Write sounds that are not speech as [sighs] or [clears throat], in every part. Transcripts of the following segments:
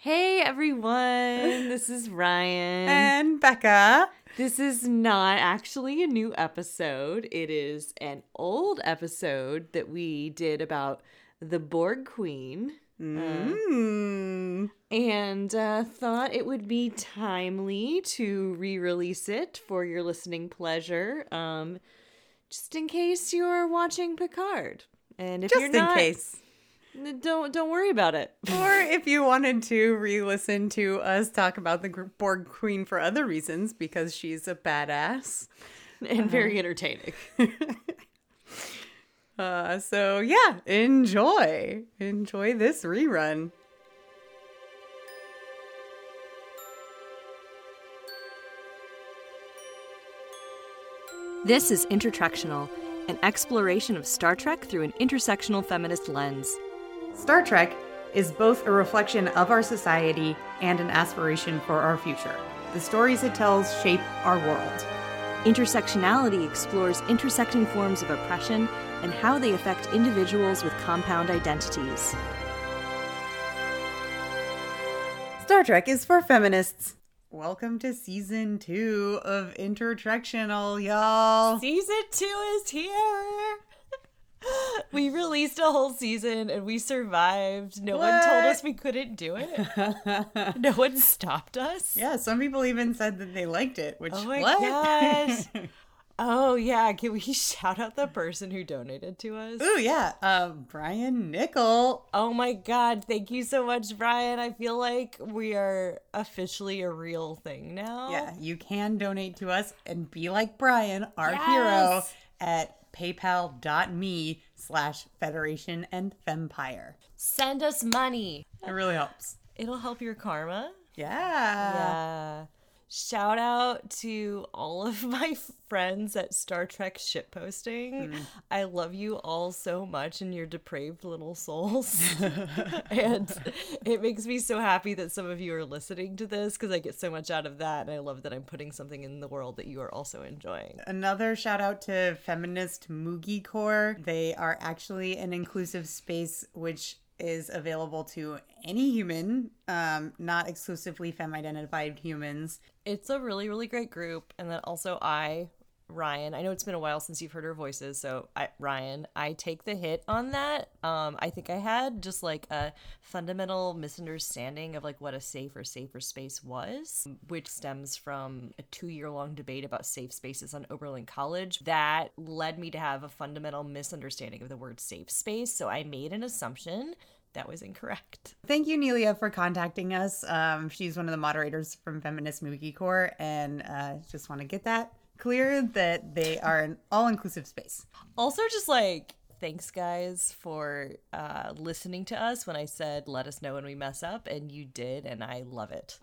Hey everyone, [laughs] this is Ryan. And Becca. This is not actually a new episode. It is an old episode that we did about the Borg Queen. Mm. and uh, thought it would be timely to re-release it for your listening pleasure um, just in case you're watching picard and if Just you're in not case. N- don't don't worry about it [laughs] Or if you wanted to re listen to us talk about the Borg Queen for other reasons because she's a badass. and very entertaining [laughs] Uh, so, yeah, enjoy. Enjoy this rerun. This is Intertrekctional, an exploration of Star Trek through an intersectional feminist lens. Star Trek is both a reflection of our society and an aspiration for our future. The stories it tells shape our world. Intersectionality explores intersecting forms of oppression and how they affect individuals with compound identities. Star Trek is for feminists. Welcome to season two of Intertrekctional, y'all. season two is here [gasps] we released a whole season and we survived no one told us we couldn't do it no one stopped us Yeah, some people even said that they liked it, which Oh my what? gosh. [laughs] Oh yeah, can we shout out the person who donated to us? Oh yeah. Uh, Brian Nickel. Oh my god, thank you so much, Brian. I feel like we are officially a real thing now. Yeah, you can donate to us and be like Brian, our Yes. hero, at paypal.me slash federation and fempire. Send us money. It really helps. It'll help your karma. Yeah. Yeah. Shout out to all of [laughs] my friends at Star Trek shitposting. Hmm. I love you all so much and your depraved little souls. [laughs] [laughs] and it makes me so happy that some of you are listening to this because I get so much out of that. And I love that I'm putting something in the world that you are also enjoying. Another shout out to Feminist Mugi Core. They are actually an inclusive space which is available to any human, um, not exclusively femme identified humans. It's a really, really great group. And then also, I, Ryan, I know it's been a while since you've heard her voices. So, I, Ryan, I take the hit on that. Um, I think I had just like a fundamental misunderstanding of like what a safe or safer space was, which stems from a two year long debate about safe spaces on Oberlin College. That led me to have a fundamental misunderstanding of the word safe space. So, I made an assumption that was incorrect. Thank you, Nelia, for contacting us. Um, she's one of the moderators from Feminist Mugi Core, and uh, just want to get that clear that they are an all inclusive space. Also, just like thanks, guys, for uh, listening to us when I said let us know when we mess up, and you did, and I love it.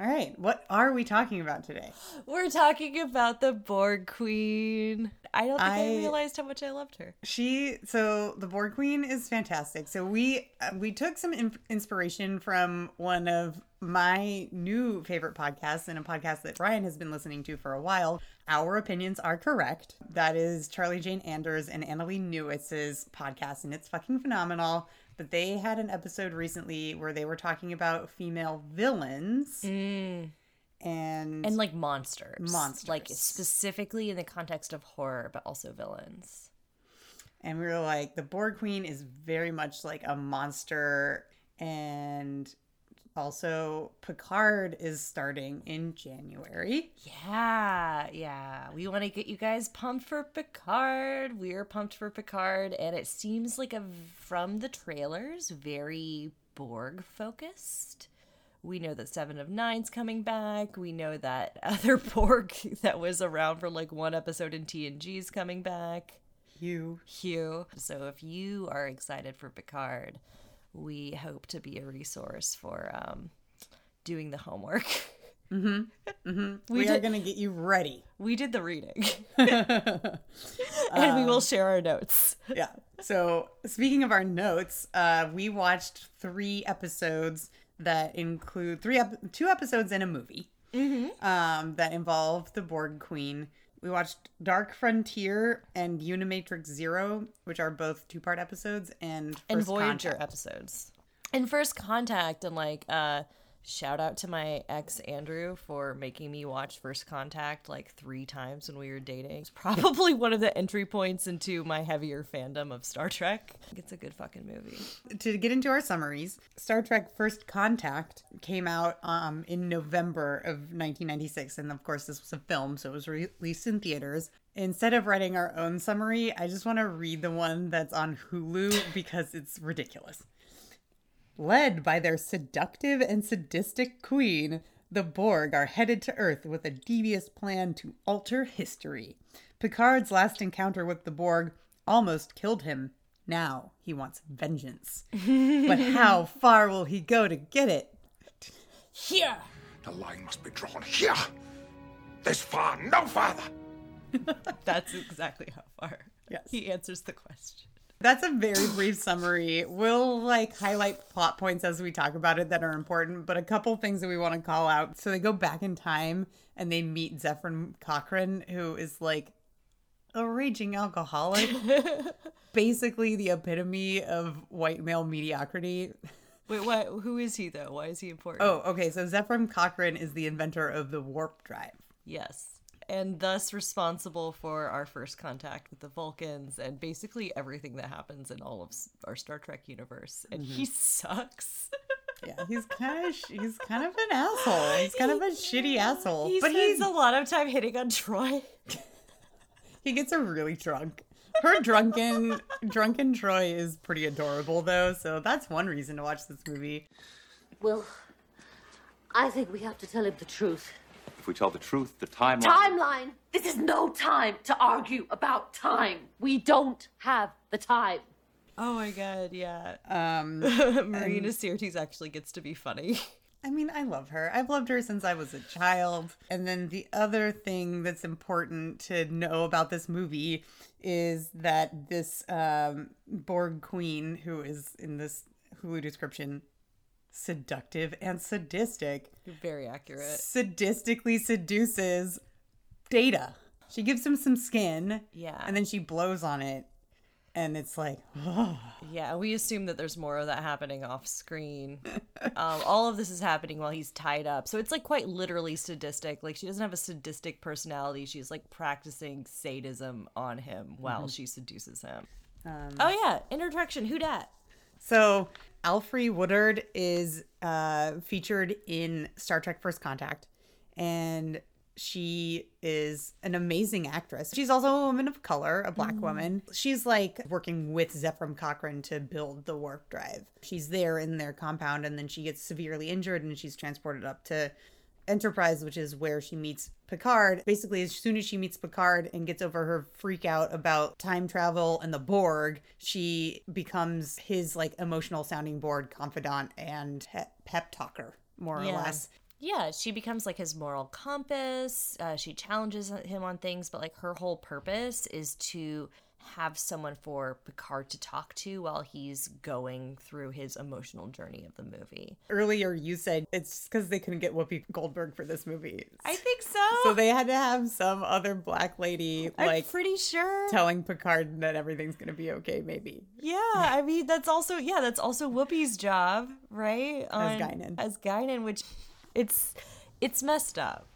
All right, what are we talking about today? We're talking about the Borg Queen. I don't think I, I- realized how much I loved her. She so the Borg Queen is fantastic. So we uh, we took some in- inspiration from one of my new favorite podcast and a podcast that Brian has been listening to for a while. Our opinions are correct. That is Charlie Jane Anders and Annalee Newitz's podcast, and it's fucking phenomenal. But they had an episode recently where they were talking about female villains mm. and And like monsters. Monsters. Like specifically in the context of horror, but also villains. And we were like, the Borg Queen is very much like a monster. And also, Picard is starting in January. Yeah, yeah. We want to get you guys pumped for Picard. We're pumped for Picard, and it seems like a from the trailers very Borg focused. We know that Seven of Nine's coming back. We know that [laughs] other Borg that was around for like one episode in TNG is coming back. You. Hugh. So if you are excited for Picard, we hope to be a resource for um, doing the homework. [laughs] We, We are going to get you ready. We did the reading. [laughs] [laughs] and we will share our notes. yeah. So, speaking of our notes, uh, we watched three episodes that include three, ep- two episodes and a movie um, that involve the Borg Queen. We watched Dark Frontier and Unimatrix Zero, which are both two part episodes, and And First Voyager Contact. episodes. And First Contact and like uh shout out to my ex Andrew for making me watch First Contact like 3 times when we were dating. It's probably one of the entry points into my heavier fandom of Star Trek. It's a good fucking movie. to get into our summaries, Star Trek First Contact came out um, in November of 1996. And of course, this was a film, so it was released in theaters. Instead of writing our own summary, I just want to read the one that's on Hulu because it's ridiculous. Led by their seductive and sadistic queen, the Borg are headed to Earth with a devious plan to alter history. Picard's last encounter with the Borg almost killed him. Now he wants vengeance. [laughs] but how far will he go to get it? Here. The line must be drawn here. This far, no farther. [laughs] That's exactly how far. Yes. He answers the question. That's a very brief summary. We'll like highlight plot points as we talk about it that are important, but a couple things that we want to call out. So they go back in time and they meet Zefram Cochrane, who is like a raging alcoholic. [laughs] Basically the epitome of white male mediocrity. Wait, what? Who is he though? Why is he important? Oh, okay. So Zefram Cochrane is the inventor of the warp drive. Yes. And thus responsible for our first contact with the Vulcans and basically everything that happens in all of our Star Trek universe. And he mm-hmm. sucks. Yeah, he's kind of he's kind of an asshole. He's kind of a shitty asshole. he but spends he's a lot of time hitting on Troi. [laughs] he gets her really drunk. Her drunken drunken Troi is pretty adorable though, so that's one reason to watch this movie. Well, I think we have to tell him the truth. If we tell the truth, the timeline. Timeline! This is no time to argue about time. We don't have the time. Oh my god, yeah. Um [laughs] Marina Sirtis actually gets to be funny. I mean, I love her. I've loved her since I was a child. And then the other thing that's important to know about this movie is that this um, Borg queen, who is in this Hulu description, seductive and sadistic, Very accurate. sadistically seduces Data. She gives him some skin. Yeah. And then she blows on it. And it's like, Yeah, we assume that there's more of that happening off screen. [laughs] um, all of this is happening while he's tied up. So it's like quite literally sadistic. Like she doesn't have a sadistic personality. She's like practicing sadism on him while she seduces him. oh yeah, interjection. Who dat? So Alfre Woodard is uh, featured in Star Trek First Contact, and she is an amazing actress. She's also a woman of color, a black woman. She's like working with Zefram Cochrane to build the warp drive. She's there in their compound, and then she gets severely injured, and she's transported up to Enterprise, which is where she meets Picard. Basically, as soon as she meets Picard and gets over her freak out about time travel and the Borg, she becomes his like emotional sounding board confidant and pep, pep talker, more or less. Yeah, she becomes like his moral compass. Uh, she challenges him on things, but like her whole purpose is to have someone for Picard to talk to while he's going through his emotional journey of the movie. Earlier, you said it's because they couldn't get Whoopi Goldberg for this movie. I think so. so they had to have some other black lady I'm like pretty sure. telling Picard that everything's gonna be okay, maybe. Yeah, I mean that's also yeah, that's also Whoopi's job, right? As On- Guinan. As Guinan, which it's it's messed up.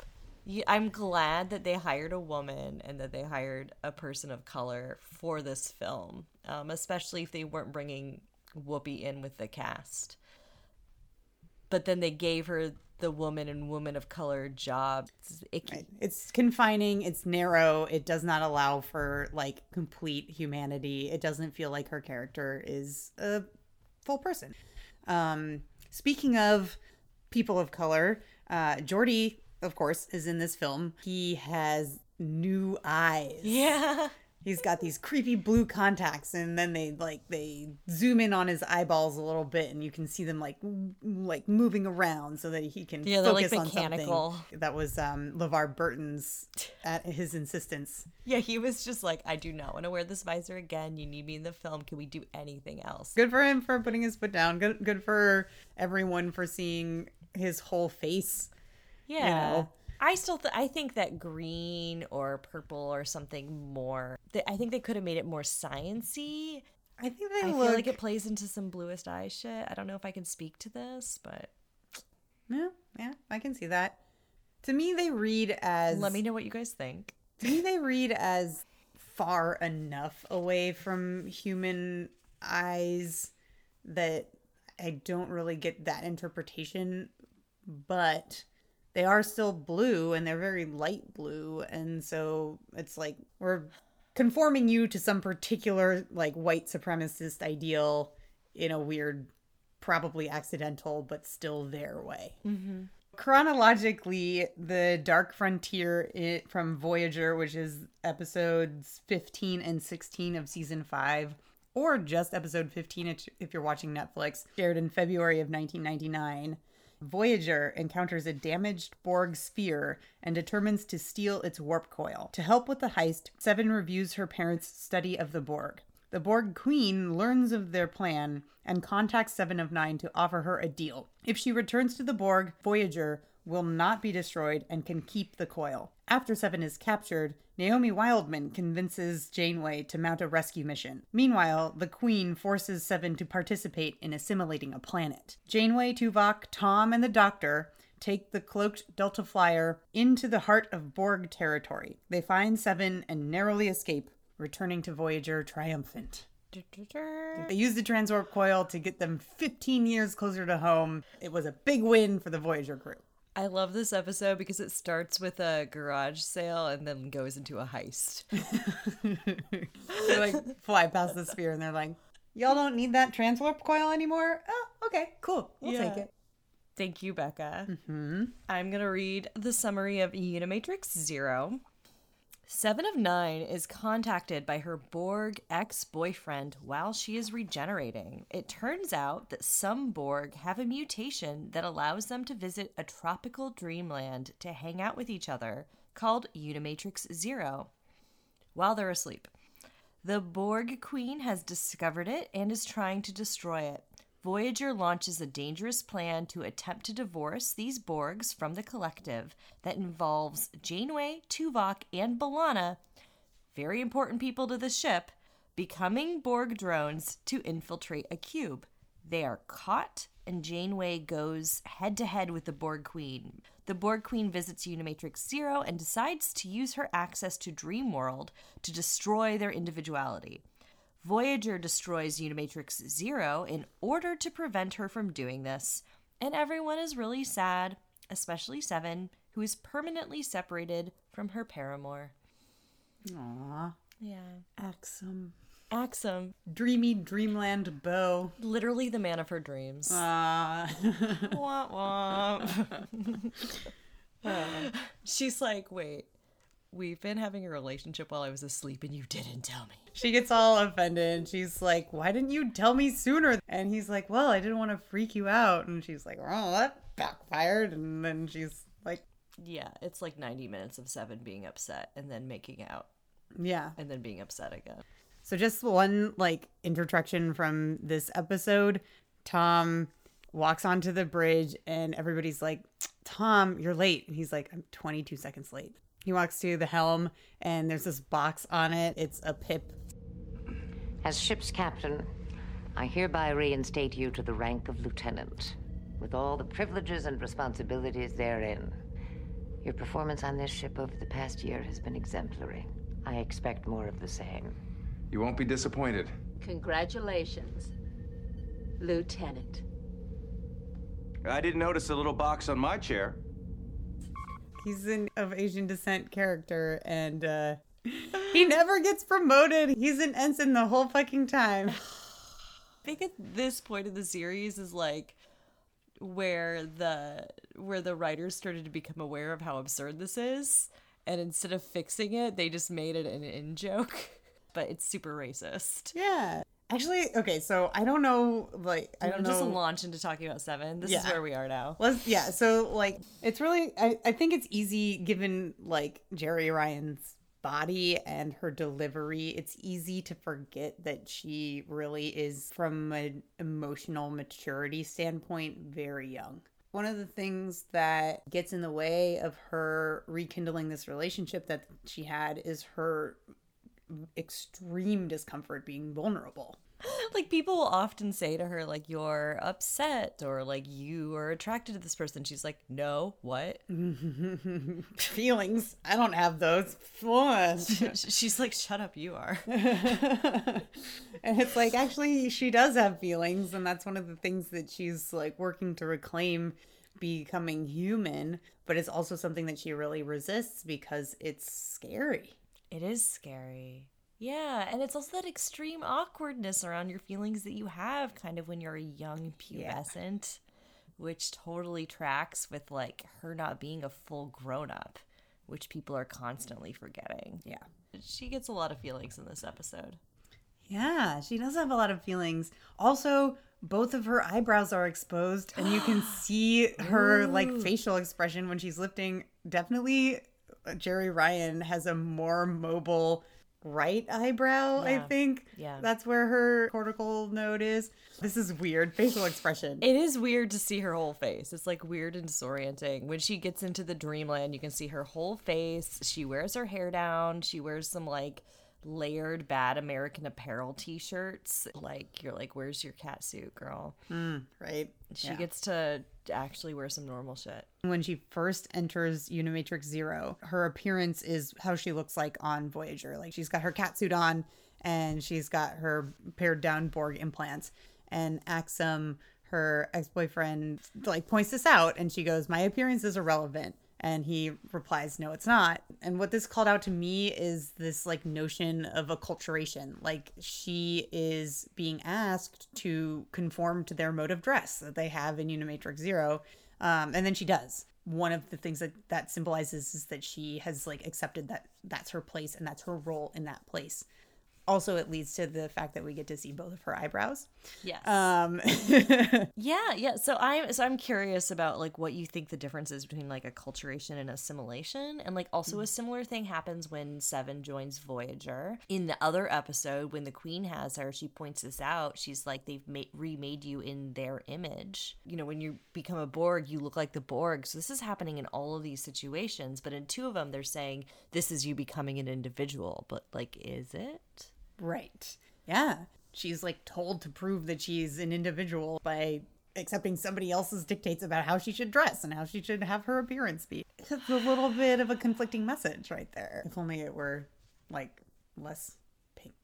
I'm glad that they hired a woman and that they hired a person of color for this film, um, especially if they weren't bringing Whoopi in with the cast. But then they gave her the woman and woman of color job. It's icky. It's confining, it's narrow, it does not allow for like complete humanity. It doesn't feel like her character is a full person. Um speaking of people of color, uh Geordi, of course, is in this film. He has new eyes. Yeah. He's got these creepy blue contacts, and then they like they zoom in on his eyeballs a little bit, and you can see them like m- like moving around so that he can Yeah, they're, like, focus on mechanical. something. That was um, LeVar Burton's at his insistence. Yeah, he was just like, I do not want to wear this visor again. You need me in the film. Can we do anything else? Good for him for putting his foot down. Good good for everyone for seeing his whole face. Yeah. know? I still th- I think that green or purple or something more. Th- I think they could have made it more sciency. I think they I look. feel like it plays into some bluest eye shit. I don't know if I can speak to this, but yeah, yeah, I can see that. To me, they read as. let me know what you guys think. [laughs] To me, they read as far enough away from human eyes that I don't really get that interpretation. But they are still blue and they're very light blue. And so it's like we're conforming you to some particular like white supremacist ideal in a weird, probably accidental, but still their way. Mm-hmm. Chronologically, the Dark Frontier i from Voyager, which is episodes 15 and 16 of season 5, or just episode 15 if- if you're watching Netflix, aired in February of 1999. Voyager encounters a damaged Borg sphere and determines to steal its warp coil. To help with the heist, Seven reviews her parents' study of the Borg. The Borg Queen learns of their plan and contacts Seven of Nine to offer her a deal. If she returns to the Borg, Voyager will not be destroyed and can keep the coil. After Seven is captured, Naomi Wildman convinces Janeway to mount a rescue mission. Meanwhile, the Queen forces Seven to participate in assimilating a planet. Janeway, Tuvok, Tom, and the Doctor take the cloaked Delta Flyer into the heart of Borg territory. They find Seven and narrowly escape, returning to Voyager triumphant. They used the transwarp coil to get them 15 years closer to home. It was a big win for the Voyager crew. I love this episode because it starts with a garage sale and then goes into a heist. [laughs] They like fly past the sphere and they're like, "Y'all don't need that transwarp coil anymore." Oh, okay, cool. We'll take it. Thank you, Becca. Mm-hmm. I'm going to read the summary of Unimatrix Zero. Seven of Nine is contacted by her Borg ex boyfriend while she is regenerating. It turns out that some Borg have a mutation that allows them to visit a tropical dreamland to hang out with each other called Unimatrix Zero while they're asleep. The Borg Queen has discovered it and is trying to destroy it. Voyager launches a dangerous plan to attempt to divorce these Borgs from the collective that involves Janeway, Tuvok, and B'Elanna, very important people to the ship, becoming Borg drones to infiltrate a cube. They are caught, and Janeway goes head to head with the Borg Queen. The Borg Queen visits Unimatrix Zero and decides to use her access to Dreamworld to destroy their individuality. Voyager destroys Unimatrix Zero in order to prevent her from doing this, and everyone is really sad, especially Seven, who is permanently separated from her paramour. Aw, Yeah. Axum. Axum, Dreamy dreamland bow. literally the man of her dreams. Ah, [laughs] womp womp. [laughs] [laughs] She's like, wait, we've been having a relationship while I was asleep and you didn't tell me. she gets all offended. And she's like, "Why didn't you tell me sooner?" And he's like, "Well, I didn't want to freak you out." And she's like, "Oh, that backfired." And then she's like, Yeah, it's like 90 minutes of Seven being upset and then making out "Yeah." and then being upset again. So just one like interjection from this episode. Tom walks onto the bridge and everybody's like, "Tom, you're late." And he's like, "I'm 22 seconds late." He walks to the helm and there's this box on it. It's a pip. As ship's captain, I hereby reinstate you to the rank of lieutenant, with all the privileges and responsibilities therein. Your performance on this ship over the past year has been exemplary. I expect more of the same. You won't be disappointed. Congratulations, Lieutenant. I didn't notice a little box on my chair. He's an of Asian descent character and uh he never gets promoted. He's an ensign the whole fucking time. [sighs] I think at this point in the series is like where the where the writers started to become aware of how absurd this is and instead of fixing it they just made it an in joke [laughs] but it's super racist Yeah. Actually, okay, so I don't know like I don't know just launch into talking about seven this is where we are now Let's yeah, so like it's really I, I think it's easy given like Jeri Ryan's body and her delivery, it's easy to forget that she really is from an emotional maturity standpoint very young. One of the things that gets in the way of her rekindling this relationship that she had is her extreme discomfort being vulnerable. [laughs] like people will often say to her like you're upset or like you are attracted to this person. She's like no what? [laughs] Feelings. I don't have those. [laughs] She's like shut up you are. And it's like actually she does have feelings and that's one of the things that she's like working to reclaim becoming human but it's also something that she really resists because it's scary. It is scary yeah and it's also that extreme awkwardness around your feelings that you have kind of when you're a young pubescent which totally tracks with like her not being a full grown up which people are constantly forgetting. Yeah. She gets a lot of feelings in this episode. Yeah she does have a lot of feelings. Also both of her eyebrows are exposed and you can [gasps] see her like facial expression when she's lifting. Definitely uh, jeri ryan has a more mobile right eyebrow i think Yeah. that's where her cortical node is this is weird [laughs] facial expression It is weird to see her whole face. It's like weird and disorienting. When she gets into the dreamland, you can see her whole face. She wears her hair down. She wears some like layered bad American apparel t-shirts. Like you're like, "Where's your cat suit, girl?" Mm, right She Yeah. gets to actually wear some normal shit. when she first enters Unimatrix Zero, her appearance is how she looks like on Voyager. Like she's got her cat suit on and she's got her pared down Borg implants. And Axum, her ex boyfriend, like points this out and she goes, My appearance is irrelevant. And he replies, No, it's not. And what this called out to me is this like notion of acculturation. Like she is being asked to conform to their mode of dress that they have in Unimatrix Zero. Um, and then she does. One of the things that that symbolizes is that she has like accepted that that's her place and that's her role in that place. Also, it leads to the fact that we get to see both of her eyebrows. Yes. Um, [laughs] Yeah, yeah. So I'm so I'm curious about like what you think the difference is between like acculturation and assimilation, and like also a similar thing happens when Seven joins Voyager. In the other episode, when the Queen has her, she points this out. She's like, they've ma- remade you in their image. You know, when you become a Borg, you look like the Borg. So this is happening in all of these situations, but in two of them, they're saying this is you becoming an individual. But like, is it? Right. Yeah. She's like told to prove that she's an individual by accepting somebody else's dictates about how she should dress and how she should have her appearance be. It's a little bit of a conflicting message right there. If only it were like less pink.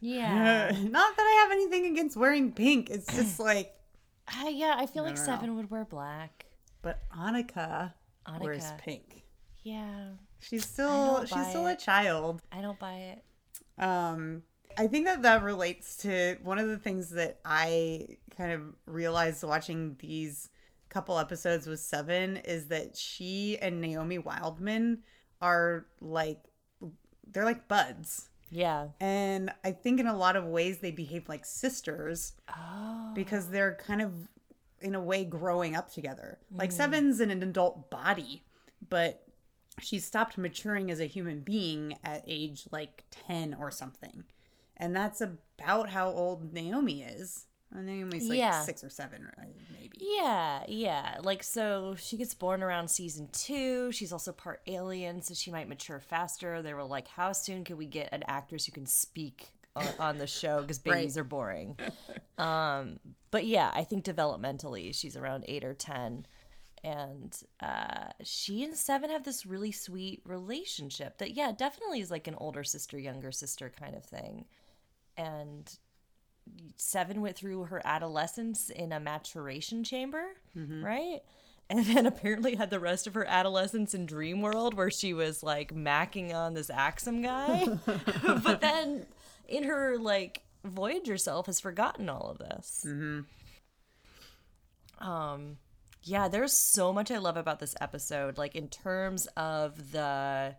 Yeah. [laughs] Not that I have anything against wearing pink. It's [clears throat] just like, Uh, yeah, I feel like don't know. Seven would wear black. but Annika, Annika wears pink. Yeah, She's still she's still a child. I don't buy it. Um, I think that that relates to one of the things that I kind of realized watching these couple episodes with Seven is that she and Naomi Wildman are like they're like buds. Yeah. And I think in a lot of ways they behave like sisters Oh. because they're kind of in a way growing up together. Like Mm. Seven's in an adult body, but she stopped maturing as a human being at age like 10 or something. And that's about how old Naomi is. Uh, Naomi's like Yeah. six or seven, maybe. Yeah, yeah. Like, so she gets born around season two. She's also part alien, so she might mature faster. They were like, how soon can we get an actress who can speak on, on the show? Because babies Right. are boring. um, but yeah, I think developmentally, she's around eight or 10. And uh, she and Seven have this really sweet relationship that, yeah, definitely is like an older sister, younger sister kind of thing. And Seven went through her adolescence in a maturation chamber, right? [laughs] And then apparently had the rest of her adolescence in Dream World where she was like macking on this Axum guy. [laughs] but then in her like Voyager self has forgotten all of this. Um yeah, there's so much I love about this episode like in terms of the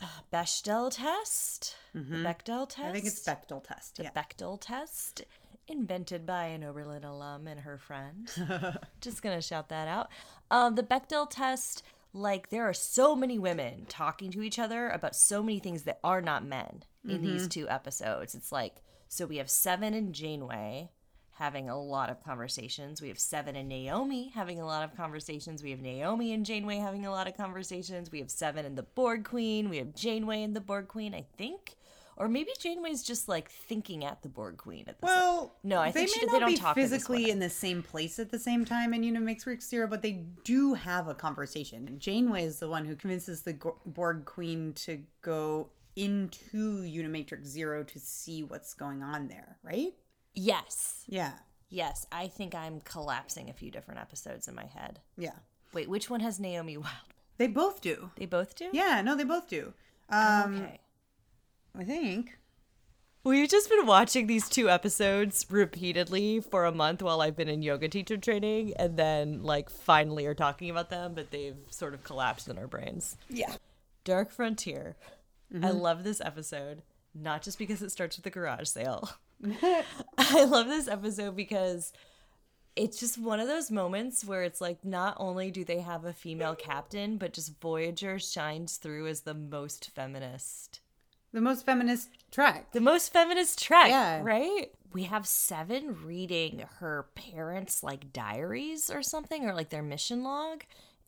uh, Bechdel test, the Bechdel test. I think it's Bechtel test. The Yeah. Bechtel test, invented by an Oberlin alum and her friend. [laughs] Just gonna shout that out. Um, the Bechdel test, like there are so many women talking to each other about so many things that are not men in these two episodes. It's like so we have Seven and Janeway having a lot of conversations. We have Seven and Naomi having a lot of conversations. We have Naomi and Janeway having a lot of conversations. We have Seven and the Borg Queen. We have Janeway and the Borg Queen, I think. Or maybe Janeway's just like thinking at the Borg Queen at this. Well, no, I think they she, may they don't be talk physically way. in the same place at the same time in Unimatrix Zero, but they do have a conversation. Janeway is the one who convinces the Borg Queen to go into Unimatrix Zero to see what's going on there, right? Yes, Yeah, yes. I think I'm collapsing a few different episodes in my head. yeah. Wait, which one has Naomi Wild? They both do. They both do. Yeah, no, they both do. Um, Okay. I think. We've just been watching these two episodes repeatedly for a month while I've been in yoga teacher training, and then like finally are talking about them, but they've sort of collapsed in our brains. Yeah. Dark Frontier. I love this episode, not just because it starts with the garage sale. I love this episode because it's just one of those moments where it's like not only do they have a female captain, but just Voyager shines through as the most feminist The most feminist track. the most feminist track, Yeah. right? We have Seven reading her parents' like diaries or something, or like their mission log,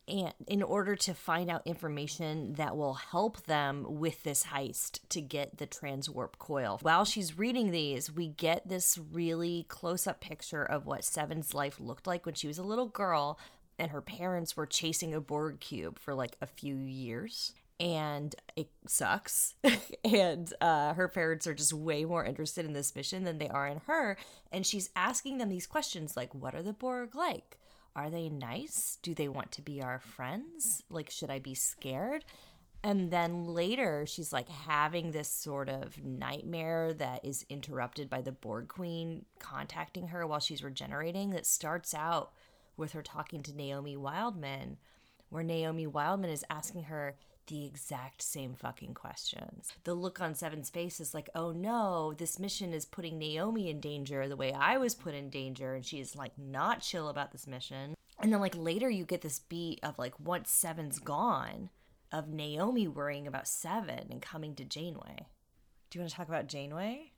and in order to find out information that will help them with this heist to get the transwarp coil. While she's reading these, we get this really close-up picture of what Seven's life looked like when she was a little girl and her parents were chasing a Borg cube for like a few years and it sucks. [laughs] and uh, her parents are just way more interested in this mission than they are in her. And she's asking them these questions like, What are the Borg like? Are they nice? Do they want to be our friends? Like, should I be scared? And then later, she's like having this sort of nightmare that is interrupted by the Borg Queen contacting her while she's regenerating. That starts out with her talking to Naomi Wildman, where Naomi Wildman is asking her the exact same fucking questions. The look on Seven's face is like, oh no, this mission is putting Naomi in danger the way I was put in danger. And she's like not chill about this mission. And then, like, later you get this beat of like, once Seven's gone, of Naomi worrying about Seven and coming to Janeway. Do you want to talk about Janeway?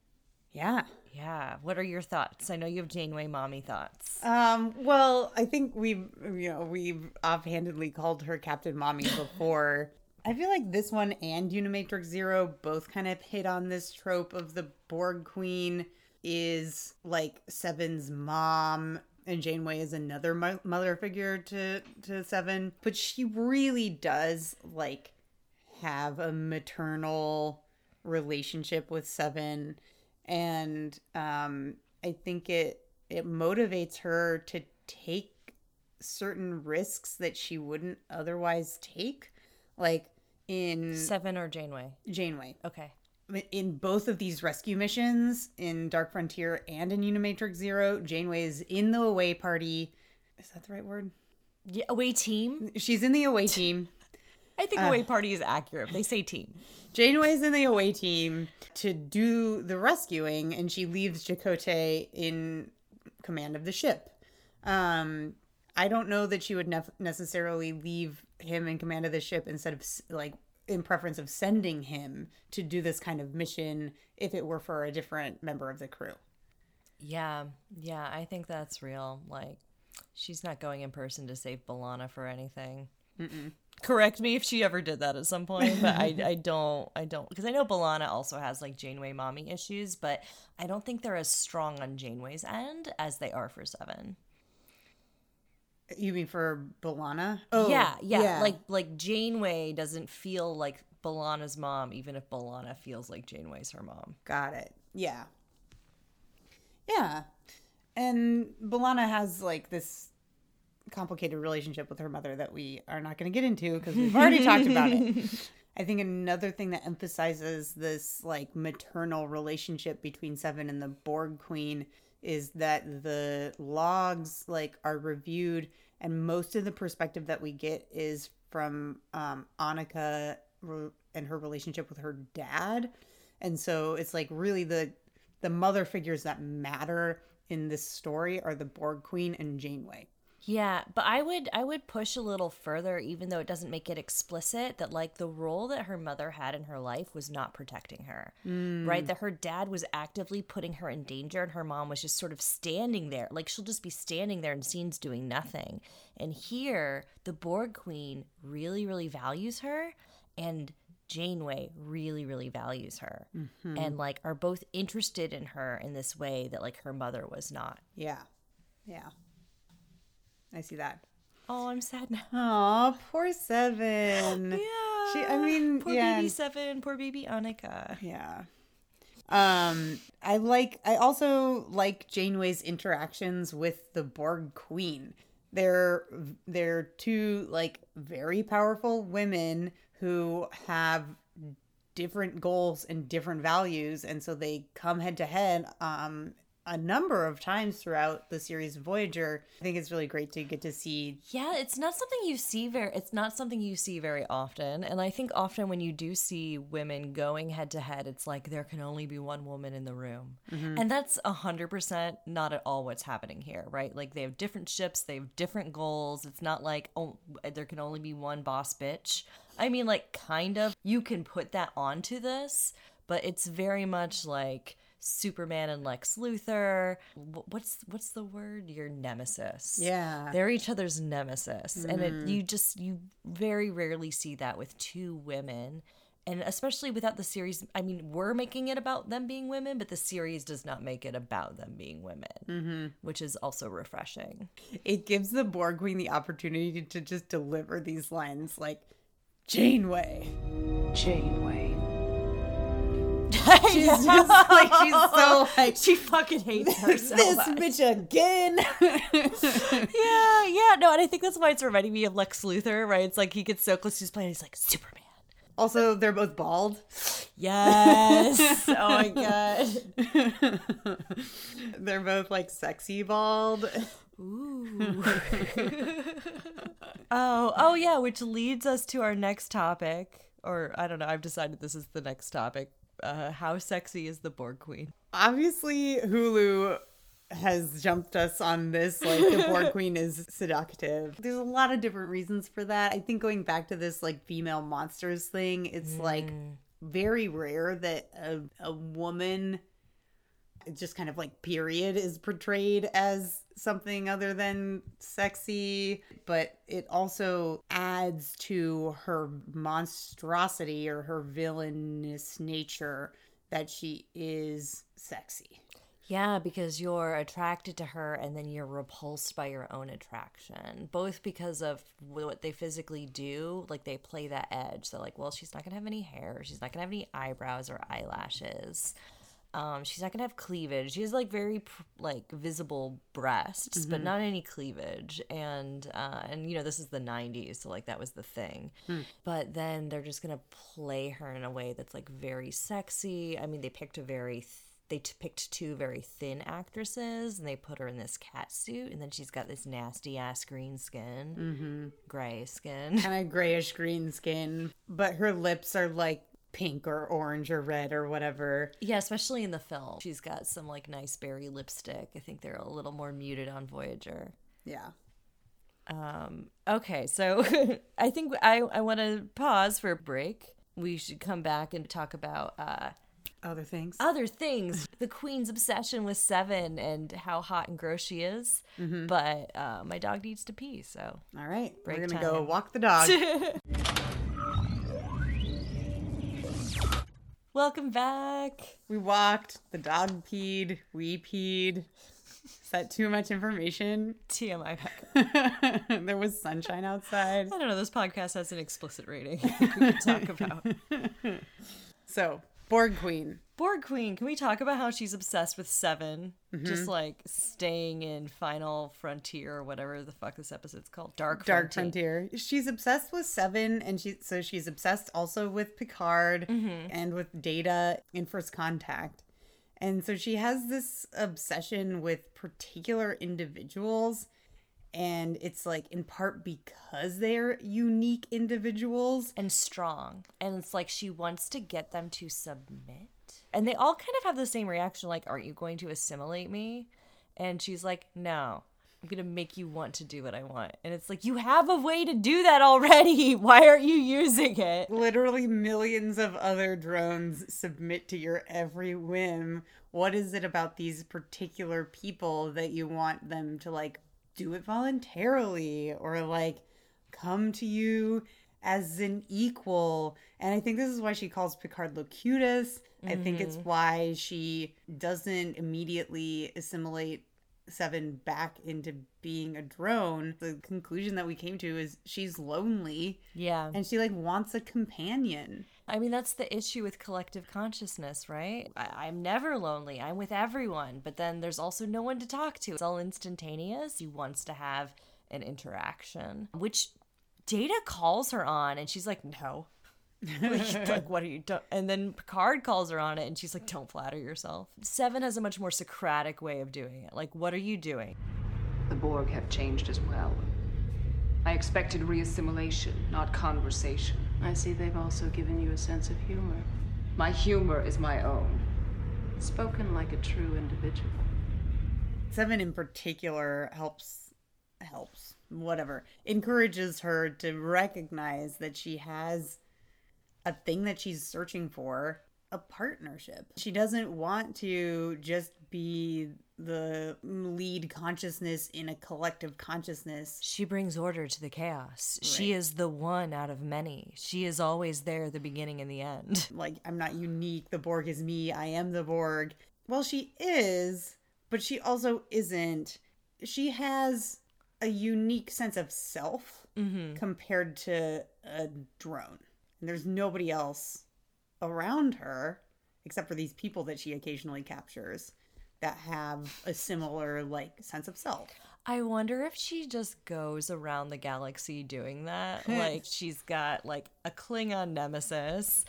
Yeah. Yeah. What are your thoughts? I know you have Janeway mommy thoughts. Um, well, I think we've you know we've offhandedly called her Captain Mommy before. I feel like this one and Unimatrix Zero both kind of hit on this trope of the Borg Queen is like Seven's mom, and Janeway is another mo- mother figure to to Seven, but she really does like have a maternal relationship with Seven, and um, I think it it motivates her to take certain risks that she wouldn't otherwise take, like in Seven or Janeway? Janeway. Okay. In both of these rescue missions, in Dark Frontier and in Unimatrix Zero, Janeway is in the away party. Is that the right word? Yeah, away team. She's in the away [laughs] team. I think away party is accurate. They say team. Janeway's in the away team to do the rescuing, and she leaves Chakotay in command of the ship. Um, I don't know that she would nef- necessarily leave him in command of the ship instead of like in preference of sending him to do this kind of mission if it were for a different member of the crew. Yeah, yeah, I think that's real. Like, she's not going in person to save B'Elanna for anything. Correct me if she ever did that at some point, but I, [laughs] I don't, I don't, because I know B'Elanna also has like Janeway mommy issues, but I don't think they're as strong on Janeway's end as they are for Seven. You mean for B'Elanna? Oh, yeah, yeah, like like Janeway doesn't feel like B'Elanna's mom, even if B'Elanna feels like Janeway's her mom. Got it. Yeah. Yeah. And Balana has like this complicated relationship with her mother that we are not going to get into because we've already talked about it. [laughs] I think another thing that emphasizes this like maternal relationship between Seven and the Borg Queen is that the logs like are reviewed and most of the perspective that we get is from um Annika and her relationship with her dad. And so it's like really the the mother figures that matter in this story are the Borg Queen and Janeway. Yeah, but I would I would push a little further even though it doesn't make it explicit that like the role that her mother had in her life was not protecting her. Right? Mm. That her dad was actively putting her in danger and her mom was just sort of standing there. Like she'll just be standing there in scenes doing nothing. And here the Borg Queen really really values her and Janeway really, really values her mm-hmm. and like are both interested in her in this way that like her mother was not. Yeah. Yeah. I see that. Oh, I'm sad now. Aw, poor Seven. [gasps] Yeah. She, I mean, poor yeah. baby Seven, poor baby Annika. Yeah. Um, I like. I also like Janeway's interactions with the Borg Queen. They're they're two like very powerful women who have different goals and different values, and so they come head to head. Um, a number of times throughout the series Voyager. I think it's really great to get to see. Yeah, it's not something you see very it's not something you see very often. And I think often when you do see women going head to head, it's like there can only be one woman in the room. Mm-hmm. And that's a hundred percent not at all what's happening here, right? Like they have different ships, they have different goals. It's not like oh there can only be one boss bitch. I mean like kind of you can put that onto this, but it's very much like Superman and Lex Luthor. What's what's the word? Your nemesis. Yeah. They're each other's nemesis. And it, mm-hmm. you just, you very rarely see that with two women. And especially without the series, I mean, we're making it about them being women, but the series does not make it about them being women, mm-hmm. which is also refreshing. It gives the Borg Queen the opportunity to just deliver these lines like Janeway. Janeway. [laughs] She's just like she's so [laughs] like She fucking hates her so this much. bitch again. [laughs] Yeah, yeah, no, and I think that's why it's reminding me of Lex Luthor, right? It's like he gets so close to his planet, he's like, Superman. also, they're both bald. Yes. oh my god. They're both like sexy bald. Ooh. oh, oh yeah, which leads us to our next topic. Or I don't know, I've decided this is the next topic. Uh, how sexy is the Borg Queen? Obviously, Hulu has jumped us on this. Like the [laughs] Borg Queen is seductive. There's a lot of different reasons for that. I think going back to this like female monsters thing, it's like very rare that a, a woman just kind of like period is portrayed as something other than sexy but it also adds to her monstrosity or her villainous nature that she is sexy Yeah, because you're attracted to her and then you're repulsed by your own attraction. Both because of what they physically do, like they play that edge. So, like, well, she's not gonna have any hair, she's not gonna have any eyebrows or eyelashes. Um, she's not gonna have cleavage. She has like very like visible breasts, but not any cleavage. And uh, and you know this is the '90s, so like that was the thing. But then they're just gonna play her in a way that's like very sexy. I mean, they picked a very th- they t- picked two very thin actresses and they put her in this cat suit, and then she's got this nasty ass green skin, gray skin. kind of grayish green skin but her lips are like pink or orange or red or whatever Yeah, especially in the film. She's got some like nice berry lipstick. I think they're a little more muted on Voyager. yeah Um, okay, so [laughs] I think I, I want to pause for a break. We should come back and talk about uh, other things other things. the Queen's obsession with Seven and how hot and gross she is. But uh, my dog needs to pee, so all right Break we're gonna go walk the dog [laughs] welcome back. We walked, the dog peed, we peed. Is that too much information? [laughs] TMI there was sunshine outside. I don't know. This podcast has an explicit rating. [laughs] we can talk about So, Borg Queen. Borg Queen. Can we talk about how she's obsessed with 7 mm-hmm. Just like staying in Final Frontier or whatever the fuck this episode's called. Dark Dark Frontier. Frontier. She's obsessed with Seven, and she so she's obsessed also with Picard mm-hmm. and with Data in First Contact. And so she has this obsession with particular individuals, and it's like in part because they're unique individuals. and strong. And it's like she wants to get them to submit. And they all kind of have the same reaction like, Aren't you going to assimilate me? And she's like, No, I'm going to make you want to do what I want. And it's like, You have a way to do that already. [laughs] Why aren't you using it? Literally millions of other drones submit to your every whim. What is it about these particular people that you want them to like do it voluntarily or like come to you as an equal. And I think this is why she calls Picard Locutus. I think it's mm-hmm. why she doesn't immediately assimilate Seven back into being a drone. The conclusion that we came to is she's lonely Yeah. and she like wants a companion. I mean, that's the issue with collective consciousness, right? I- I'm never lonely. I'm with everyone, but then there's also no one to talk to. It's all instantaneous. He wants to have an interaction, which Data calls her on, and she's like, no. [laughs] like, like, [laughs] what are you doing? And then Picard calls her on it, and she's like, don't flatter yourself. Seven has a much more Socratic way of doing it. Like, what are you doing? The Borg have changed as well. I expected reassimilation, not conversation. I see they've also given you a sense of humor. My humor is my own. Spoken like a true individual. Seven in particular helps helps whatever encourages her to recognize that she has a thing that she's searching for a partnership. She doesn't want to just be the lead consciousness in a collective consciousness. She brings order to the chaos. She is the one out of many. She is always there the beginning and the end. [laughs] like i'm not unique. The borg is me. I am the borg. Well she is but she also isn't. She has a unique sense of self mm-hmm. compared to a drone and there's nobody else around her except for these people that she occasionally captures that have a similar like sense of self I wonder if she just goes around the galaxy doing that. Hmm. like she's got like a Klingon nemesis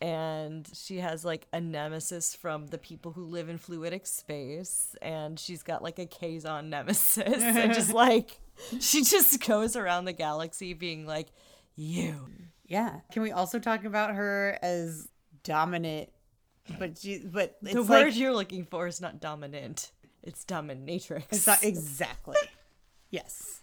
and she has like a nemesis from the people who live in fluidic space and she's got like a Kazon nemesis and just [laughs] like she just goes around the galaxy being like you. Yeah can we also talk about her as dominant but she but it's the like, word you're looking for is not dominant. It's dominatrix. It's not exactly. yes.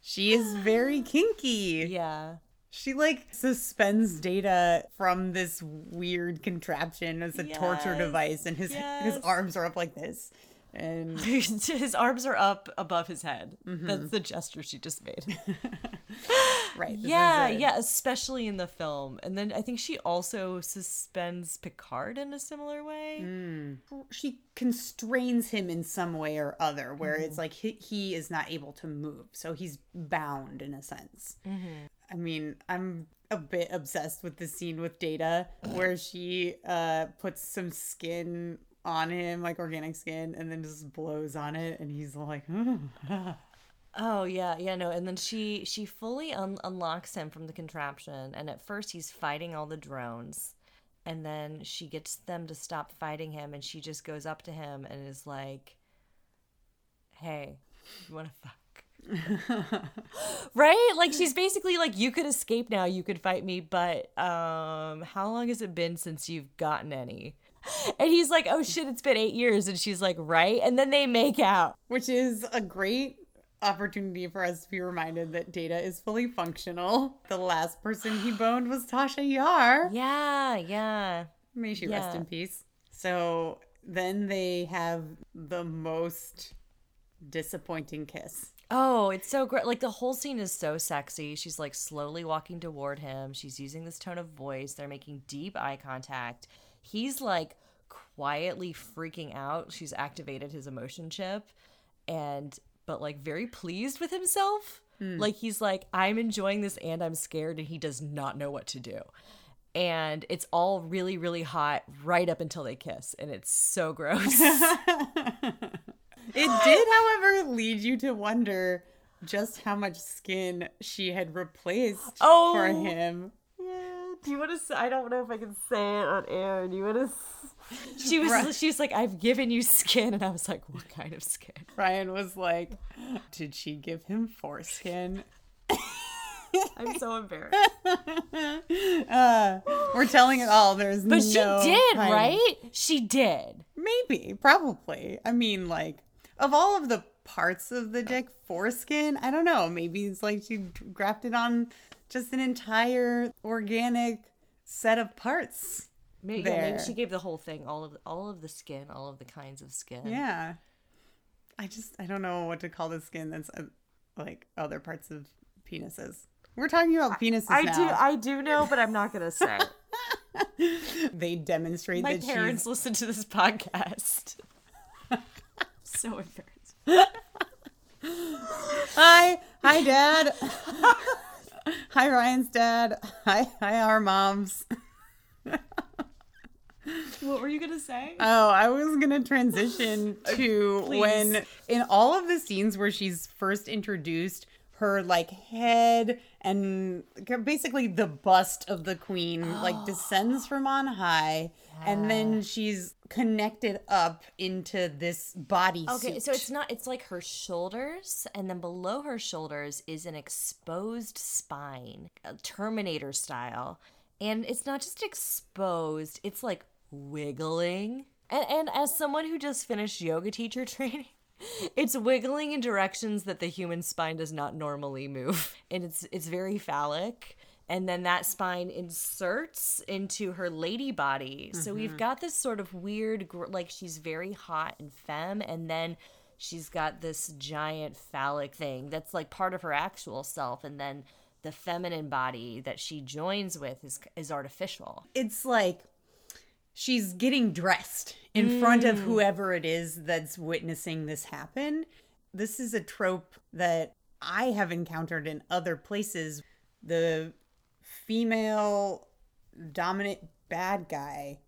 She is very [gasps] kinky. yeah. She like suspends data from this weird contraption as a torture device and his his arms are up like this. And [laughs] his arms are up above his head. Mm-hmm. That's the gesture she just made. [laughs] right. yeah, yeah, especially in the film. And then I think she also suspends Picard in a similar way. Mm. She constrains him in some way or other where it's like he, he is not able to move. So he's bound in a sense. I mean, I'm a bit obsessed with the scene with Data where she uh puts some skin on him, like organic skin, and then just blows on it, and he's like, [laughs] Oh yeah, yeah, no. And then she she fully un- unlocks him from the contraption, and at first he's fighting all the drones, and then she gets them to stop fighting him, and she just goes up to him and is like, "Hey, you want to fuck?" [laughs] right? Like she's basically like, "You could escape now, you could fight me, but um, how long has it been since you've gotten any?" [laughs] And he's like, "Oh shit, it's been eight years," and she's like, "Right," and then they make out. which is a great opportunity for us to be reminded that Data is fully functional. The last person he [gasps] boned was Tasha Yar. Yeah, yeah. May she rest in peace. So then they have the most disappointing kiss. Oh, it's so great. Like the whole scene is so sexy. She's like slowly walking toward him. She's using this tone of voice. They're making deep eye contact. He's like quietly freaking out. She's activated his emotion chip and but like very pleased with himself. Hmm. Like he's like I'm enjoying this and I'm scared and he does not know what to do. And it's all really really hot right up until they kiss and it's so [laughs] gross. It did, however, lead you to wonder just how much skin she had replaced Oh. for him. Yeah. Do you want to? Say, I don't know if I can say it on air. Do you want to? [laughs] She was. Right. She was like, "I've given you skin," and I was like, "What kind of skin?" Ryan was like, Did she give him foreskin? I'm so embarrassed. [laughs] Uh, we're telling it all. There's But she did, hiding. right? She did. Maybe, probably. I mean, like, of all of the parts of the dick, foreskin, I don't know. Maybe it's like she grafted it on just an entire organic set of parts. Maybe, there. maybe she gave the whole thing, all of all of the skin, all of the kinds of skin. Yeah. I just, I don't know what to call the skin that's uh, like other parts of penises. We're talking about penises I now. do I do know, but I'm not gonna say. [laughs] [laughs] they demonstrate My that parents she's listen to this podcast. [laughs] so embarrassed. Hi, hi, Dad. [laughs] hi, Ryan's dad. Hi, hi, our moms. What were you gonna say? Oh, I was gonna transition [laughs] to when in all of the scenes where she's first introduced, her like head and basically the bust of the queen like [gasps] descends from on high, and then she's connected up into this body. Okay, so it's not it's like her shoulders and then below her shoulders is an exposed spine, uh, Terminator style. And it's not just exposed, it's like wiggling. And and as someone who just finished yoga teacher [laughs] training, it's wiggling in directions that the human spine does not normally move. [laughs] And it's it's very phallic. And then that spine inserts into her lady body. So we've got this sort of weird, like she's very hot and femme, and then she's got this giant phallic thing that's like part of her actual self. And then the feminine body that she joins with is is artificial. it's like she's getting dressed in front of Mm. whoever it is that's witnessing this happen. This is a trope that I have encountered in other places. The female dominant bad guy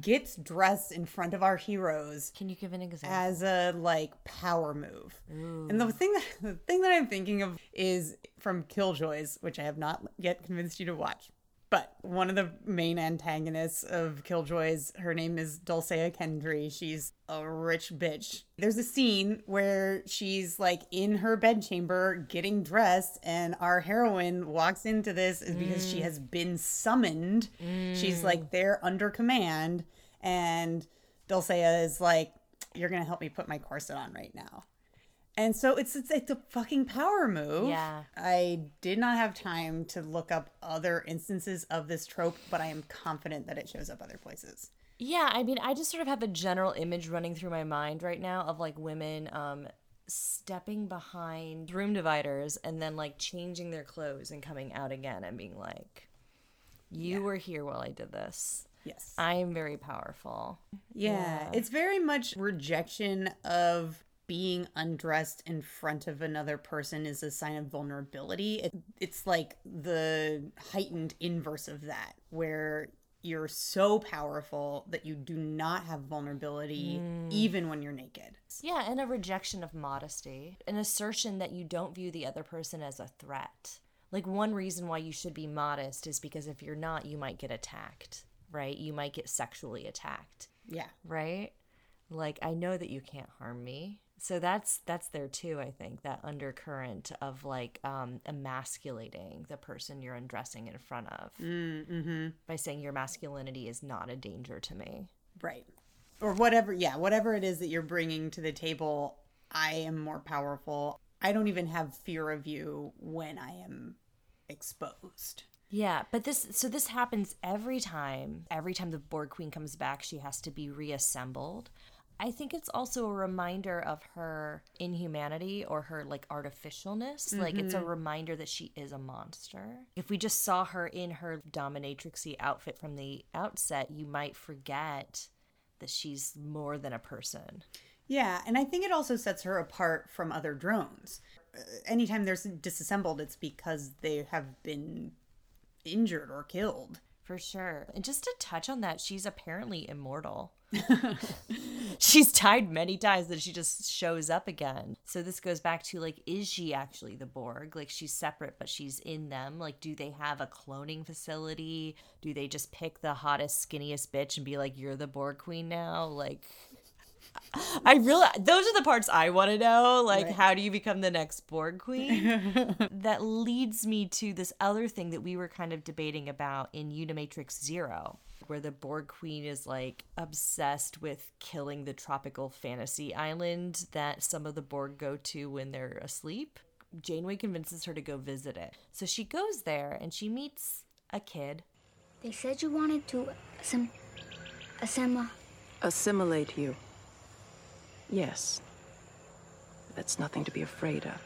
gets dressed in front of our heroes Mm. Can you give an example? as a like power move. And the thing that [laughs] the thing that I'm thinking of is from Killjoys, which I have not yet convinced you to watch. But one of the main antagonists of Killjoys, her name is Delle Seyah Kendry. She's a rich bitch. There's a scene where she's like in her bedchamber getting dressed, and our heroine walks into this is because she has been summoned. She's mm. like there under command, and Delle Seyah is like, "You're gonna help me put my corset on right now." And so it's it's, it's a fucking power move. Yeah. I did not have time to look up other instances of this trope, but I am confident that it shows up other places. Yeah, I mean, I just sort of have a general image running through my mind right now of like women um stepping behind room dividers and then like changing their clothes and coming out again and being like, "You were here while I did this. Yes. I am very powerful." Yeah, it's very much rejection of being undressed in front of another person is a sign of vulnerability. It, it's like the heightened inverse of that, where you're so powerful that you do not have vulnerability mm. even when you're naked. Yeah, and a rejection of modesty, an assertion that you don't view the other person as a threat. Like one reason why you should be modest is because if you're not, you might get attacked, right? You might get sexually attacked. Yeah. right like i know that you can't harm me so that's that's there too i think that undercurrent of like um emasculating the person you're undressing in front of Mm-hmm. by saying your masculinity is not a danger to me Right. Or whatever, yeah, whatever it is that you're bringing to the table, I am more powerful. I don't even have fear of you when I am exposed. yeah but this so this happens every time every time the Borg queen comes back she has to be reassembled I think it's also a reminder of her inhumanity or her like artificialness. Like it's a reminder that she is a monster. If we just saw her in her dominatrixy outfit from the outset, you might forget that she's more than a person. Yeah, and I think it also sets her apart from other drones. Uh, Anytime there's disassembled, it's because they have been injured or killed. For sure. And just to touch on that, she's apparently immortal. [laughs] [laughs] she's died many times that she just shows up again. So this goes back to like, is she actually the Borg? Like she's separate, but she's in them. Like, do they have a cloning facility? Do they just pick the hottest, skinniest bitch and be like, you're the Borg queen now? Like, I really, those are the parts I want to know. Like, Right. how do you become the next Borg queen? [laughs] that leads me to this other thing that we were kind of debating about in Unimatrix Zero, where the Borg queen is like obsessed with killing the tropical fantasy island that some of the Borg go to when they're asleep. Janeway convinces her to go visit it. So she goes there and she meets a kid. They said you wanted to assim- assemble. Assimilate you. Yes. That's nothing to be afraid of.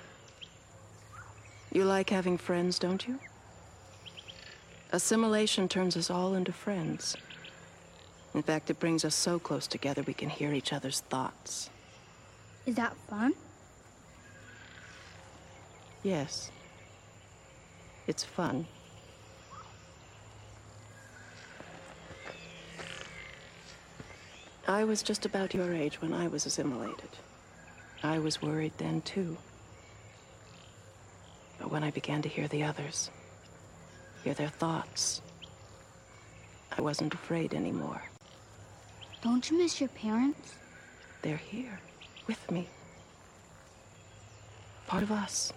You like having friends, don't you? Assimilation turns us all into friends. In fact, it brings us so close together we can hear each other's thoughts. Is that fun? Yes. It's fun. I was just about your age when I was assimilated. I was worried then, too. But when I began to hear the others, hear their thoughts, I wasn't afraid anymore. Don't you miss your parents? They're here, with me. Part of us.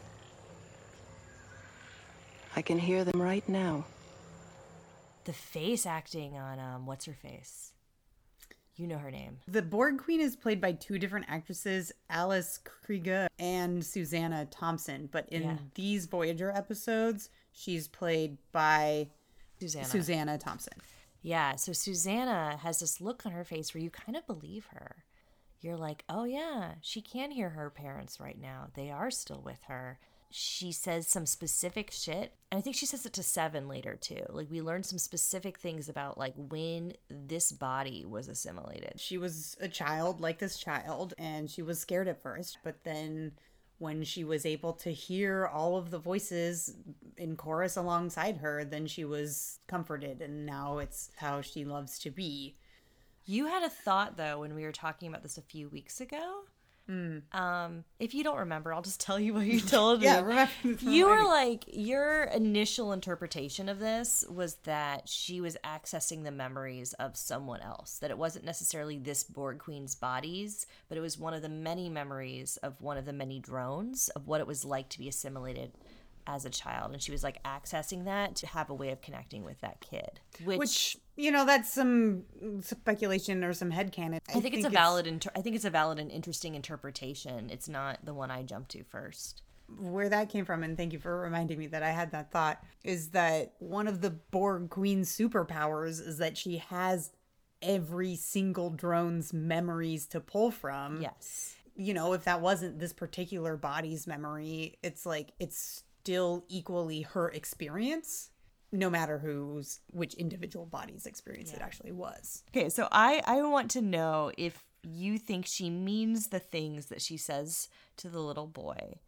I can hear them right now. The face acting on um, what's her face? You know her name. The Borg Queen is played by two different actresses, Alice Krige and Susanna Thompson. But in Yeah. these Voyager episodes, she's played by Susanna. Susanna Thompson. Yeah, so Susanna has this look on her face where you kind of believe her. You're like, oh yeah, she can hear her parents right now. They are still with her. She says some specific shit. And I think she says it to Seven later too. Like we learned some specific things about like when this body was assimilated. She was a child like this child, and she was scared at first. But then, when she was able to hear all of the voices in chorus alongside her, then she was comforted, and now it's how she loves to be. You had a thought though when we were talking about this a few weeks ago. Hmm. Um, if you don't remember, I'll just tell you what you [laughs] told Yeah, me. remember- you were like your initial interpretation of this was that she was accessing the memories of someone else. That it wasn't necessarily this Borg Queen's bodies, but it was one of the many memories of one of the many drones of what it was like to be assimilated as a child, and she was like accessing that to have a way of connecting with that kid, which. Which, you know, that's some speculation or some headcanon. I think, it's a valid. Inter- I think it's a valid and interesting interpretation. It's not the one I jumped to first. where that came from, and thank you for reminding me that I had that thought, is that one of the Borg Queen's superpowers is that she has every single drone's memories to pull from. Yes. You know, if that wasn't this particular body's memory, it's like it's still equally her experience, no matter whose which individual body's experience it actually was. Okay, so I I want to know if you think she means the things that she says to the little boy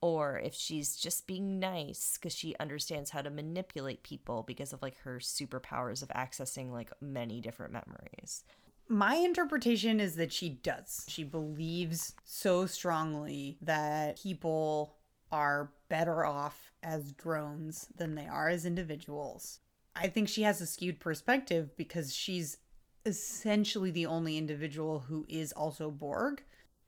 or if she's just being nice because she understands how to manipulate people because of like her superpowers of accessing like many different memories. My interpretation is that she does. She believes so strongly that people are better off as drones than they are as individuals. I think she has a skewed perspective because she's essentially the only individual who is also Borg.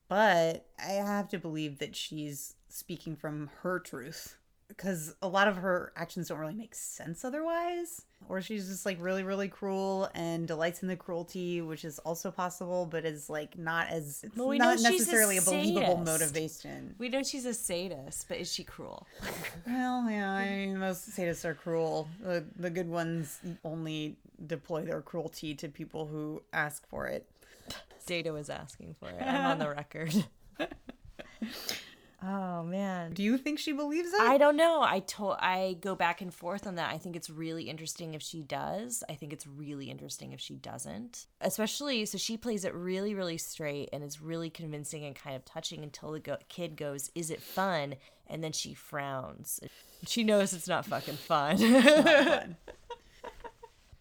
But I have to believe that she's speaking from her truth because a lot of her actions don't really make sense otherwise. Or she's just like really, really cruel and delights in the cruelty, which is also possible, but is like not as it's Well, we not she's a necessarily a, believable motivation. We know she's a sadist, but is she cruel? [laughs] Well, yeah, I mean, most sadists are cruel. The, the good ones only deploy their cruelty to people who ask for it. Data was asking for it. I'm on the [laughs] record. [laughs] oh man. Do you think she believes it? I don't know. I told I go back and forth on that. I think it's really interesting if she does. I think it's really interesting if she doesn't. Especially so she plays it really really straight and is really convincing and kind of touching until the go- kid goes, "Is it fun?" and then she frowns. She knows it's not fucking fun. [laughs]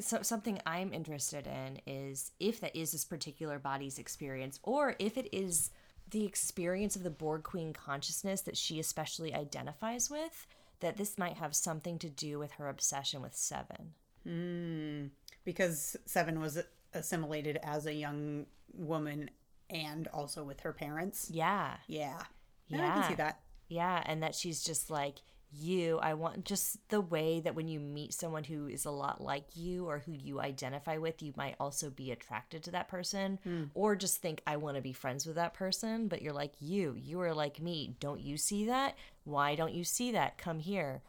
So something I'm interested in is if that is this particular body's experience, or if it is the experience of the Borg Queen consciousness that she especially identifies with, that this might have something to do with her obsession with Seven. Mm, because Seven was assimilated as a young woman and also with her parents. Yeah. Yeah. Yeah, I can see that. Yeah, and that she's just like, you, I want just the way that when you meet someone who is a lot like you or who you identify with, you might also be attracted to that person Hmm. or just think, I want to be friends with that person. But you're like, you, you are like me. Don't you see that? Why don't you see that? Come here.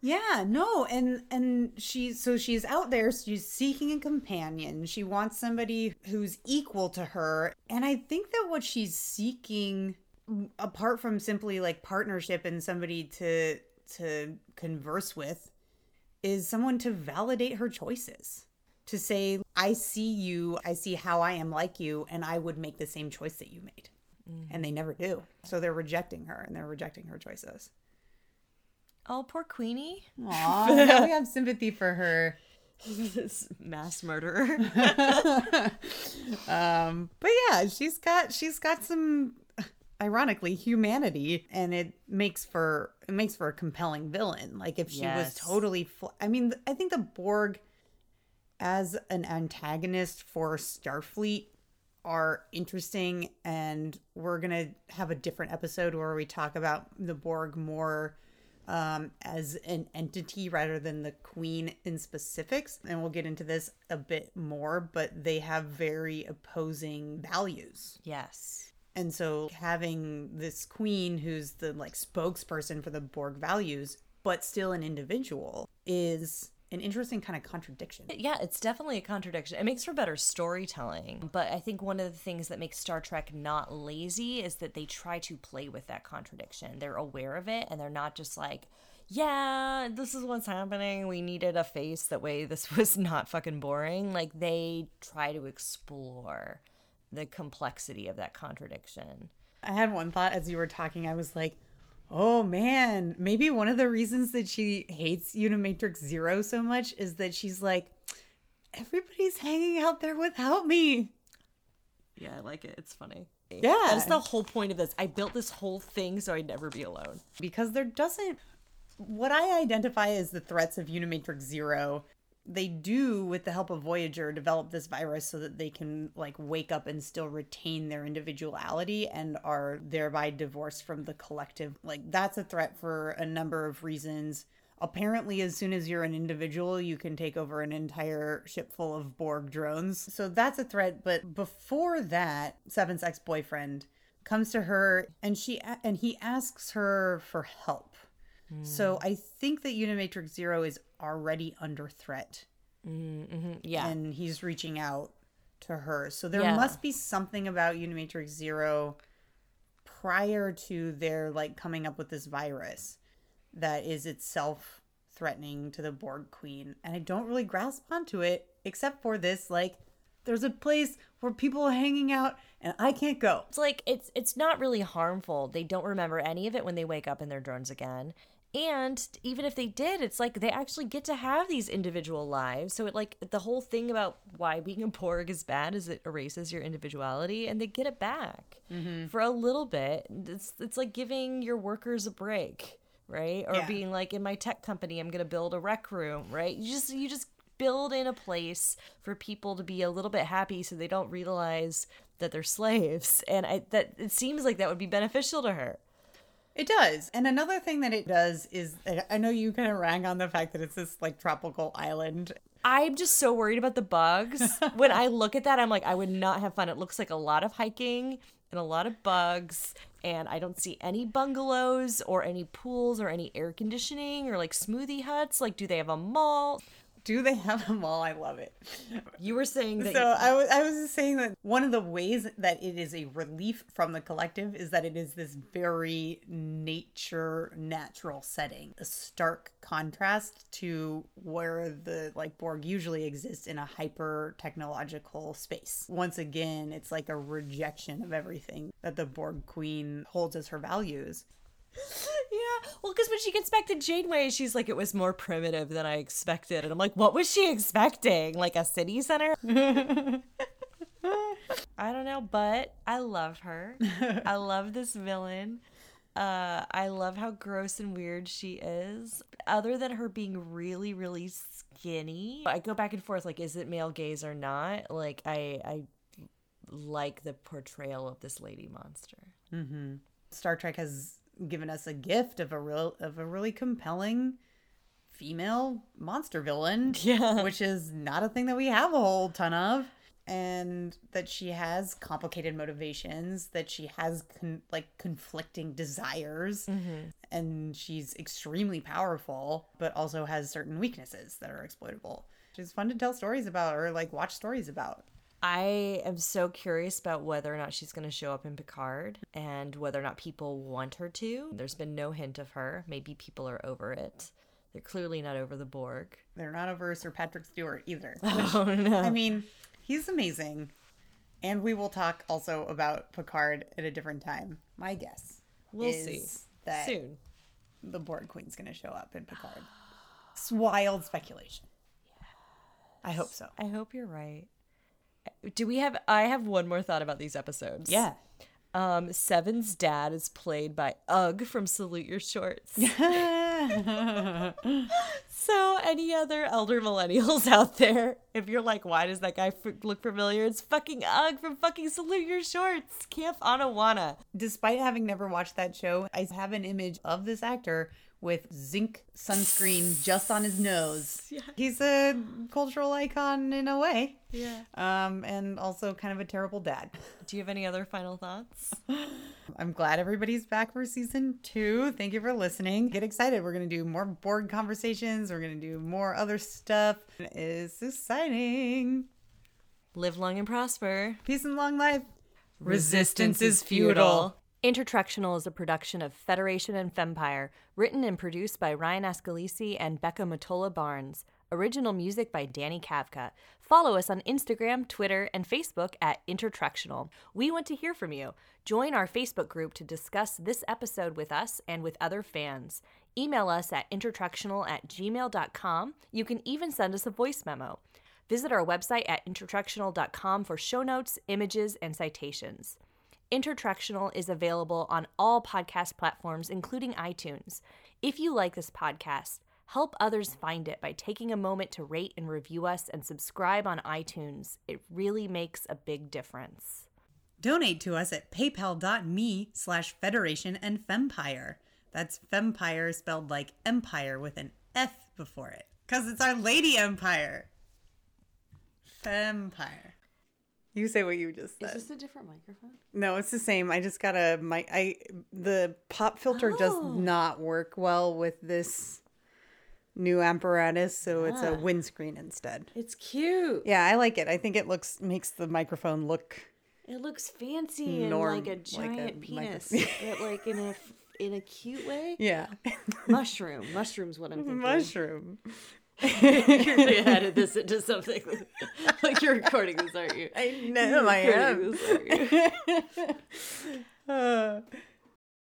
Yeah, no, and and she so she's out there. She's seeking a companion. She wants somebody who's equal to her, and I think that what she's seeking apart from simply like partnership and somebody to to converse with is someone to validate her choices. To say i see you i see how i am like you and i would make the same choice that you made. And they never do. So they're rejecting her and they're rejecting her choices. Oh, poor Queenie. Aw, now we have sympathy for her. This [laughs] mass murderer. [laughs] um but yeah she's got she's got some ironically humanity and it makes for it makes for a compelling villain like if she was totally fl- i mean i think the borg as an antagonist for starfleet are interesting and we're gonna have a different episode where we talk about the borg more um, as an entity rather than the queen in specifics. And we'll get into this a bit more, but they have very opposing values. yes. And so having this queen who's the like spokesperson for the Borg values, but still an individual, is an interesting kind of contradiction. Yeah, it's definitely a contradiction. It makes for better storytelling. But I think one of the things that makes Star Trek not lazy is that they try to play with that contradiction. They're aware of it and they're not just like, yeah, this is what's happening. We needed a face. That way, this [laughs] was not fucking boring. Like, they try to explore the complexity of that contradiction. I had one thought as you were talking. I was like, oh man, maybe one of the reasons that she hates Unimatrix Zero so much is that she's like, everybody's hanging out there without me. Yeah, I like it. It's funny. Yeah. That's the whole point of this. I built this whole thing so I'd never be alone. because there doesn't what I identify as the threats of Unimatrix Zero, they do with the help of Voyager develop this virus so that they can like wake up and still retain their individuality and are thereby divorced from the collective. Like that's a threat for a number of reasons. Apparently, as soon as you're an individual, you can take over an entire ship full of Borg drones. So that's a threat. But before that, Seven's ex boyfriend comes to her and she and he asks her for help. So I think that Unimatrix Zero is already under threat, Mm-hmm. Yeah. and he's reaching out to her. So there Yeah. must be something about Unimatrix Zero prior to their like coming up with this virus that is itself threatening to the Borg Queen, and I don't really grasp onto it except for this like. There's a place where people are hanging out and I can't go. It's like it's it's not really harmful. They don't remember any of it when they wake up in their drones again. And even if they did, it's like they actually get to have these individual lives. So it like the whole thing about why being a Borg is bad is it erases your individuality and they get it back mm-hmm. for a little bit. It's it's like giving your workers a break, right? Or Yeah. being like in my tech company, I'm gonna build a rec room, right? You just you just build in a place for people to be a little bit happy so they don't realize that they're slaves and I that it seems like that would be beneficial to her. It does. And another thing that it does is I know you kind of rang on the fact that it's this like tropical island. I'm just so worried about the bugs. [laughs] when I look at that, I'm like, I would not have fun. It looks like a lot of hiking and a lot of bugs, and I don't see any bungalows or any pools or any air conditioning or like smoothie huts. Like, do they have a mall? Do they have a mall? I love it. You were saying that. So you- I was I was just saying that one of the ways that it is a relief from the collective is that it is this very nature natural setting. A stark contrast to where the like Borg usually exists in a hyper technological space. Once again, it's like a rejection of everything that the Borg queen holds as her values. Yeah, well, because when she gets back to Janeway, she's like, it was more primitive than I expected. And I'm like, what was she expecting? Like a city center? [laughs] I don't know, but I love her. [laughs] I love this villain. Uh, I love how gross and weird she is. Other than her being really, really skinny, I go back and forth. Like, is it male gaze or not? Like, I, I like the portrayal of this lady monster. Mm-hmm. Star Trek has given us a gift of a real of a really compelling female monster villain, [laughs] Yeah. which is not a thing that we have a whole ton of, and that she has complicated motivations, that she has con- like conflicting desires, Mm-hmm. and she's extremely powerful, but also has certain weaknesses that are exploitable. It's fun to tell stories about or like watch stories about. I am so curious about whether or not she's going to show up in Picard and whether or not people want her to. There's been no hint of her. Maybe people are over it. They're clearly not over the Borg. They're not over Sir Patrick Stewart either. [laughs] Oh, no. I mean, he's amazing. And we will talk also about Picard at a different time. My guess. We'll is see. That Soon. The Borg Queen's going to show up in Picard. It's wild speculation. [sighs] I hope so. I hope you're right. Do we have I have one more thought about these episodes. Yeah. Um Seven's dad is played by Ug from Salute Your Shorts. [laughs] [laughs] so any other elder millennials [laughs] out there, if you're like, why does that guy f- look familiar? It's fucking Ug from fucking Salute Your Shorts, Camp Anawana. Despite having never watched that show, I have an image of this actor with zinc sunscreen just on his nose. Yeah. He's a cultural icon in a way. Yeah. Um, and also kind of a terrible dad. Do you have any other final thoughts? [laughs] I'm glad everybody's back for season two. Thank you for listening. Get excited. We're going to do more Borg conversations. We're going to do more other stuff. It's exciting. Live long and prosper. Peace and long life. Resistance is futile. Intertrekctional is a production of Federation and Fempire, written and produced by Ryan Ascalisi and Becca Matola Barnes. Original music by Danny Kavka. Follow us on Instagram, Twitter, and Facebook at Intertrekctional. We want to hear from you. Join our Facebook group to discuss this episode with us and with other fans. Email us at intertrekctional at gmail.com. You can even send us a voice memo. Visit our website at intertrekctional.com for show notes, images, and citations. Intertrekctional is available on all podcast platforms, including iTunes. If you like this podcast, help others find it by taking a moment to rate and review us and subscribe on iTunes. It really makes a big difference. Donate to us at paypal.me slash federation and fempire. That's fempire spelled like empire with an F before it. Because it's our lady empire. Fempire. You say what you just said. Is this a different microphone? No, it's the same. I just got a mic. I the pop filter does Oh. not work well with this new apparatus, so it's a Ah. windscreen instead. It's cute. Yeah, I like it. I think it looks makes the microphone look It looks fancy and like a like a giant penis, [laughs] but like in a in a cute way. yeah Mushroom. Mushroom's what I'm thinking. mushroom. You're gonna edit this into something [laughs] like you're recording this, aren't you? I know I am. this? Uh, [laughs] [laughs]